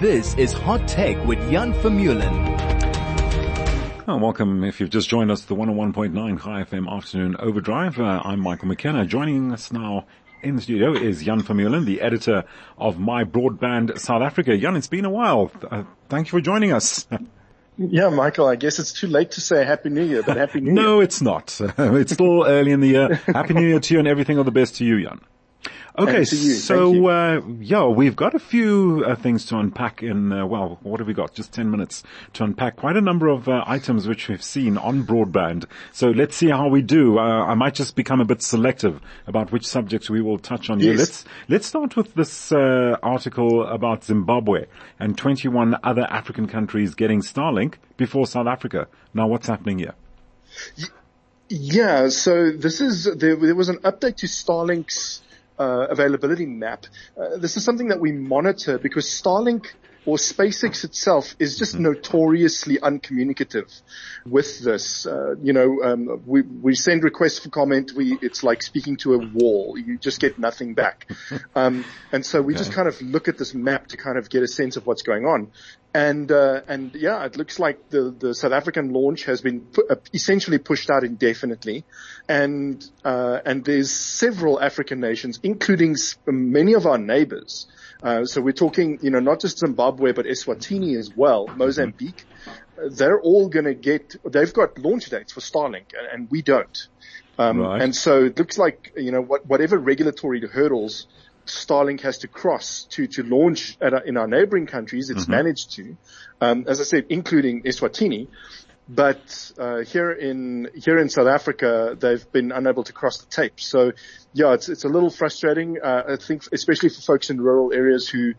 This is Hot Tech with Jan Vermeulen. Oh, welcome if you've just joined us, the 101.9 Chai FM Afternoon Overdrive. Uh, I'm Michael McKenna. Joining us now in the studio is Jan Vermeulen, the editor of My Broadband South Africa. Jan, it's been a while. Uh, thank you for joining us. Yeah, Michael, I guess it's too late to say Happy New Year, but Happy New no, Year. No, it's not. it's still early in the year. Happy New Year to you and everything of the best to you, Jan. Okay, so uh, yeah, we've got a few uh, things to unpack in. Uh, well, what have we got? Just ten minutes to unpack quite a number of uh, items which we've seen on broadband. So let's see how we do. Uh, I might just become a bit selective about which subjects we will touch on yes. here. Let's let's start with this uh, article about Zimbabwe and 21 other African countries getting Starlink before South Africa. Now, what's happening here? Yeah, so this is there, there was an update to Starlink's uh, availability map. Uh, this is something that we monitor because Starlink or SpaceX itself is just mm-hmm. notoriously uncommunicative with this. Uh, you know, um, we we send requests for comment. We it's like speaking to a wall. You just get nothing back. Um, and so we okay. just kind of look at this map to kind of get a sense of what's going on. And uh, and yeah, it looks like the the South African launch has been pu- uh, essentially pushed out indefinitely, and uh, and there's several African nations, including many of our neighbors. Uh, so we're talking, you know, not just Zimbabwe but Eswatini as well, Mozambique. They're all going to get. They've got launch dates for Starlink, and, and we don't. Um, right. And so it looks like you know what, whatever regulatory hurdles Starlink has to cross to to launch a, in our neighboring countries. It's mm-hmm. managed to, um, as I said, including Eswatini. But uh, here in here in South Africa, they've been unable to cross the tape. So, yeah, it's it's a little frustrating. Uh, I think, especially for folks in rural areas who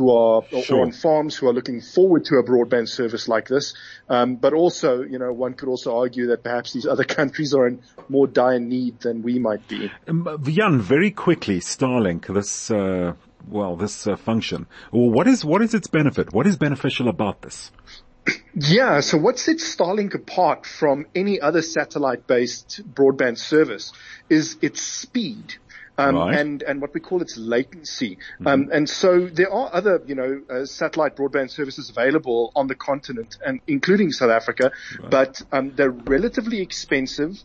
who are sure. or on farms who are looking forward to a broadband service like this. Um, but also, you know, one could also argue that perhaps these other countries are in more dire need than we might be. Um, Jan, very quickly, Starlink, this, uh, well, this uh, function. What is, what is its benefit? What is beneficial about this? Yeah, so what sets Starlink apart from any other satellite-based broadband service is its speed um, right. and and what we call its latency. Mm-hmm. Um, and so there are other you know uh, satellite broadband services available on the continent, and including South Africa, right. but um, they're relatively expensive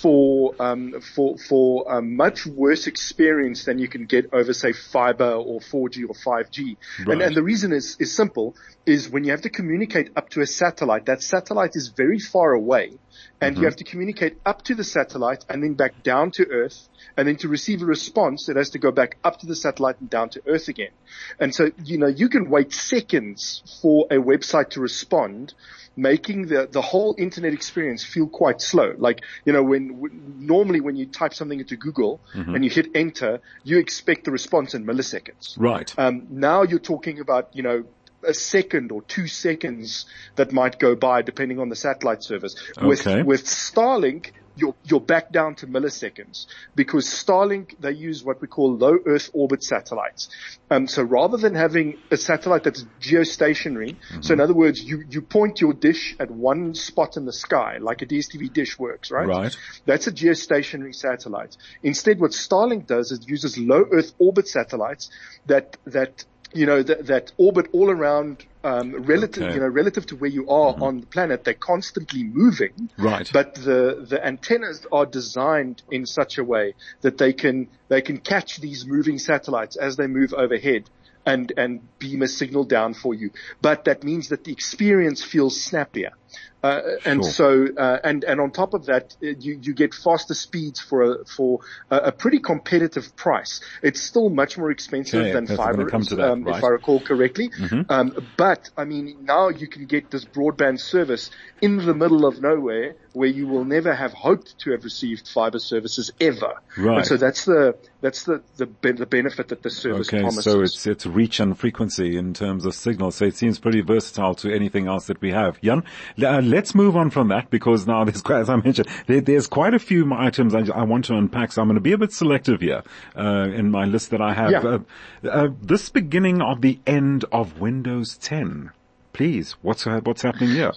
for um, for for a much worse experience than you can get over say fiber or 4G or 5G. Right. And, and the reason is is simple: is when you have to communicate up to a satellite, that satellite is very far away and mm-hmm. you have to communicate up to the satellite and then back down to Earth. And then to receive a response, it has to go back up to the satellite and down to Earth again. And so, you know, you can wait seconds for a website to respond, making the, the whole internet experience feel quite slow. Like, you know, when, when normally when you type something into Google mm-hmm. and you hit enter, you expect the response in milliseconds. Right. Um, now you're talking about, you know, a second or two seconds that might go by depending on the satellite service. With, okay. with Starlink, you're, you're back down to milliseconds because Starlink, they use what we call low Earth orbit satellites. Um, so rather than having a satellite that's geostationary, mm-hmm. so in other words, you, you point your dish at one spot in the sky, like a DSTV dish works, right? Right. That's a geostationary satellite. Instead, what Starlink does is it uses low Earth orbit satellites that, that you know, that, that orbit all around, um, relative, okay. you know, relative to where you are mm-hmm. on the planet. They're constantly moving. Right. But the, the antennas are designed in such a way that they can, they can catch these moving satellites as they move overhead and, and beam a signal down for you. But that means that the experience feels snappier. Uh, and sure. so, uh, and, and on top of that, uh, you, you get faster speeds for a, for a, a pretty competitive price. It's still much more expensive okay, than fiber, that, um, right. if I recall correctly. Mm-hmm. Um, but I mean, now you can get this broadband service in the middle of nowhere where you will never have hoped to have received fiber services ever. Right. And so that's the, that's the, the, the benefit that the service okay, promises. so it's, it's reach and frequency in terms of signal. So it seems pretty versatile to anything else that we have. Jan, uh, let's move on from that because now there's quite, as I mentioned, there, there's quite a few items I, I, want to unpack. So I'm going to be a bit selective here, uh, in my list that I have. Yeah. Uh, uh, this beginning of the end of Windows 10. Please, what's, what's happening here?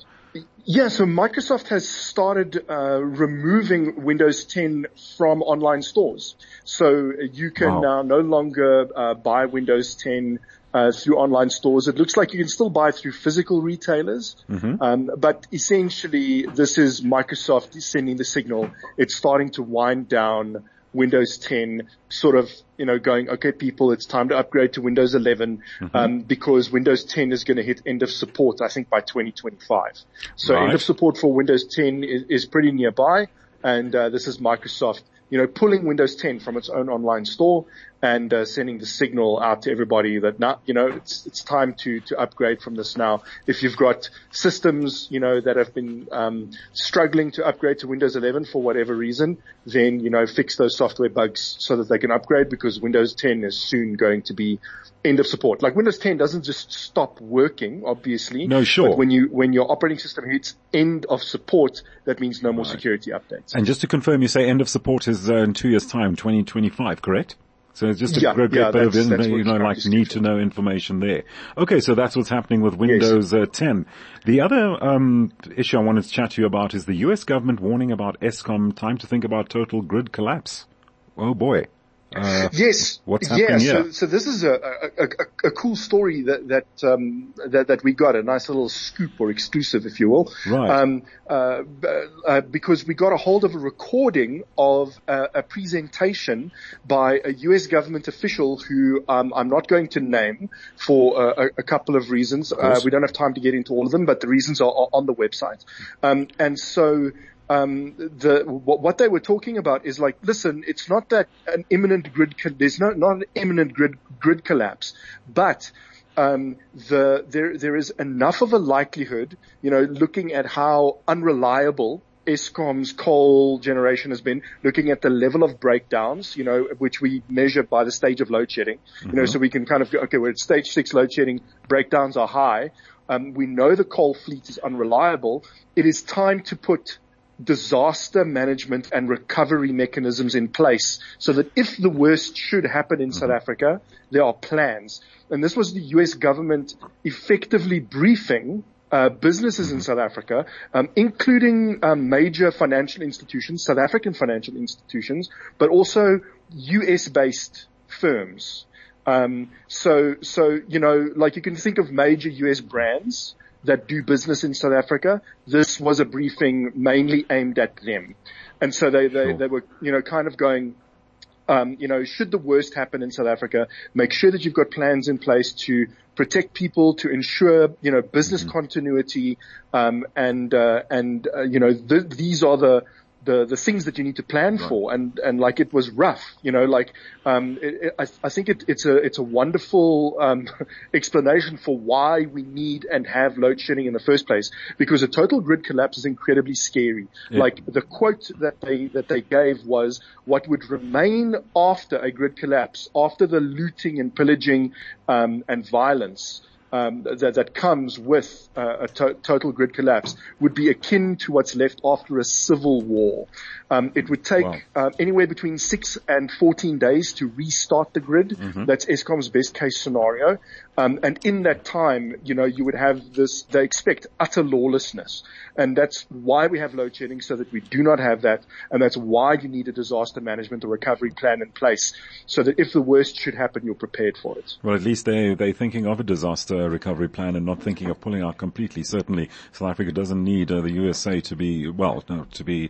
Yeah, so Microsoft has started uh, removing Windows 10 from online stores. So you can wow. now no longer uh, buy Windows 10 uh, through online stores. It looks like you can still buy through physical retailers, mm-hmm. um, but essentially this is Microsoft sending the signal. It's starting to wind down Windows 10 sort of, you know, going, okay, people, it's time to upgrade to Windows 11, mm-hmm. um, because Windows 10 is going to hit end of support, I think by 2025. So right. end of support for Windows 10 is, is pretty nearby. And, uh, this is Microsoft you know, pulling Windows 10 from its own online store and uh, sending the signal out to everybody that now, you know, it's it's time to to upgrade from this now. If you've got systems, you know, that have been um, struggling to upgrade to Windows 11 for whatever reason, then you know, fix those software bugs so that they can upgrade because Windows 10 is soon going to be end of support. Like Windows 10 doesn't just stop working, obviously. No, sure. But when you, when your operating system hits end of support, that means no more right. security updates. And just to confirm, you say end of support is uh, in two years time, 2025, correct? So it's just a yeah, great, yeah, bit of, you know, like need to know information there. Okay, so that's what's happening with Windows yes. uh, 10. The other um, issue I wanted to chat to you about is the US government warning about Eskom, time to think about total grid collapse. Oh boy. Uh, yes. What's happening yeah, so, so, this is a, a, a, a cool story that that, um, that, that we got a nice little scoop or exclusive, if you will. Right. Um, uh, uh, because we got a hold of a recording of a, a presentation by a U.S. government official who um, I'm not going to name for a, couple of reasons. Of uh, we don't have time to get into all of them, but the reasons are, are on the website. Um, and so um, the what, what, they were talking about is like, listen, it's not that an imminent grid, there's no not an imminent grid grid collapse, but um, the there there is enough of a likelihood, you know, looking at how unreliable Eskom's coal generation has been, looking at the level of breakdowns, you know, which we measure by the stage of load shedding, mm-hmm. you know, mm-hmm. so we can kind of go, okay, we're at stage six load shedding, breakdowns are high. Um, we know the coal fleet is unreliable. It is time to put disaster management and recovery mechanisms in place so that if the worst should happen in mm-hmm. South Africa, there are plans. And this was the US government effectively briefing uh, businesses in mm-hmm. South Africa, um, including um, major financial institutions, South African financial institutions, but also US-based firms. Um, so, so you know, like you can think of major US brands that do business in South Africa. This was a briefing mainly aimed at them. And so they, they, sure. they were, you know, kind of going, um, you know, should the worst happen in South Africa, make sure that you've got plans in place to protect people, to ensure, you know, business mm-hmm. continuity, um, and, uh, and, uh, you know, th- these are the, the the things that you need to plan right. for and and like it was rough you know like um it, it, I, I think it, it's a it's a wonderful um explanation for why we need and have load shedding in the first place because a total grid collapse is incredibly scary yeah. like the quote that they that they gave was what would remain after a grid collapse after the looting and pillaging um and violence um, that, that, comes with uh, a to- total grid collapse would be akin to what's left after a civil war. Um, it would take wow. uh, anywhere between six and 14 days to restart the grid. Mm-hmm. That's Eskom's best case scenario. Um, and in that time, you know, you would have this, they expect utter lawlessness. And that's why we have load shedding so that we do not have that. And that's why you need a disaster management or recovery plan in place so that if the worst should happen, you're prepared for it. Well, at least they, they're thinking of a disaster recovery plan and not thinking of pulling out completely. Certainly South Africa doesn't need uh, the USA to be, well, no, to be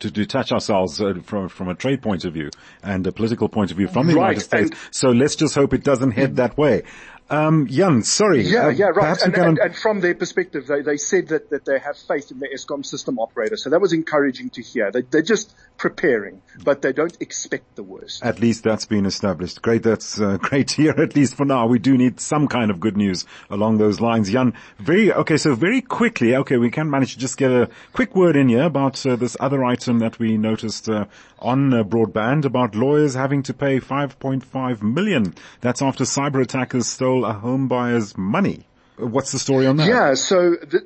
to detach ourselves uh, from from a trade point of view and a political point of view from the right. United States. And so let's just hope it doesn't head that way. Um, Jan, sorry. Yeah, uh, yeah, right. And, and, and, from their perspective, they, they said that, that they have faith in the Eskom system operator. So that was encouraging to hear. They, they're just preparing, but they don't expect the worst. At least that's been established. Great. That's uh, great to hear. At least for now, we do need some kind of good news along those lines. Jan, very, okay. So very quickly, okay, we can manage to just get a quick word in here about uh, this other item that we noticed uh, on uh, broadband about lawyers having to pay 5.5 million. That's after cyber attackers stole a home buyer's money. What's the story on that? Yeah, so th-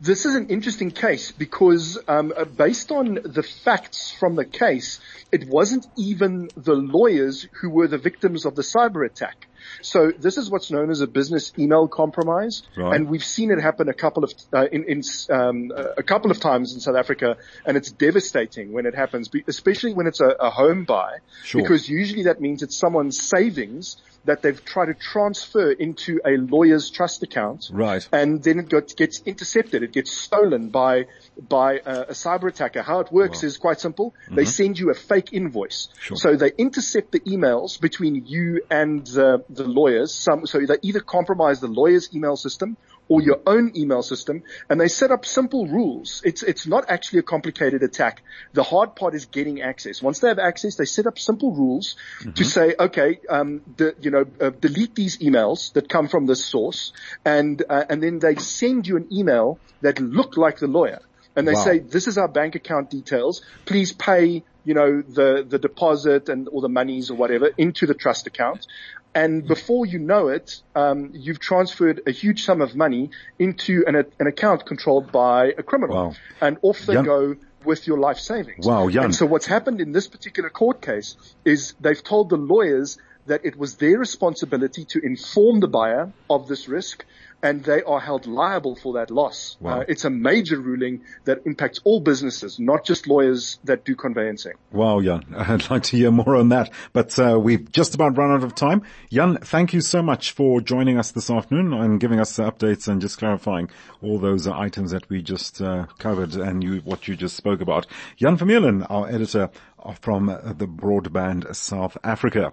this is an interesting case because um, uh, based on the facts from the case, it wasn't even the lawyers who were the victims of the cyber attack. So this is what's known as a business email compromise, right. and we've seen it happen a couple of uh, in, in um, a couple of times in South Africa, and it's devastating when it happens, especially when it's a, a home buy, sure. because usually that means it's someone's savings that they've tried to transfer into a lawyer's trust account. Right. And then it got, gets intercepted. It gets stolen by, by a, a cyber attacker. How it works wow. is quite simple. Mm-hmm. They send you a fake invoice. Sure. So they intercept the emails between you and the, the lawyers. Some, so they either compromise the lawyer's email system or your own email system and they set up simple rules. It's, it's not actually a complicated attack. The hard part is getting access. Once they have access, they set up simple rules mm-hmm. to say, okay, um, the, you know, uh, delete these emails that come from this source and, uh, and then they send you an email that look like the lawyer. And they wow. say, this is our bank account details. Please pay, you know, the, the deposit and all the monies or whatever into the trust account. And before you know it, um, you've transferred a huge sum of money into an, an account controlled by a criminal. Wow. And off they Jan- go with your life savings. Wow, Jan. And so what's happened in this particular court case is they've told the lawyers that it was their responsibility to inform the buyer of this risk and they are held liable for that loss. Wow. Uh, it's a major ruling that impacts all businesses, not just lawyers that do conveyancing. Wow, Jan, I'd like to hear more on that, but uh, we've just about run out of time. Jan, thank you so much for joining us this afternoon and giving us the updates and just clarifying all those uh, items that we just uh, covered and you, what you just spoke about. Jan Vermeulen, our editor from the Broadband South Africa.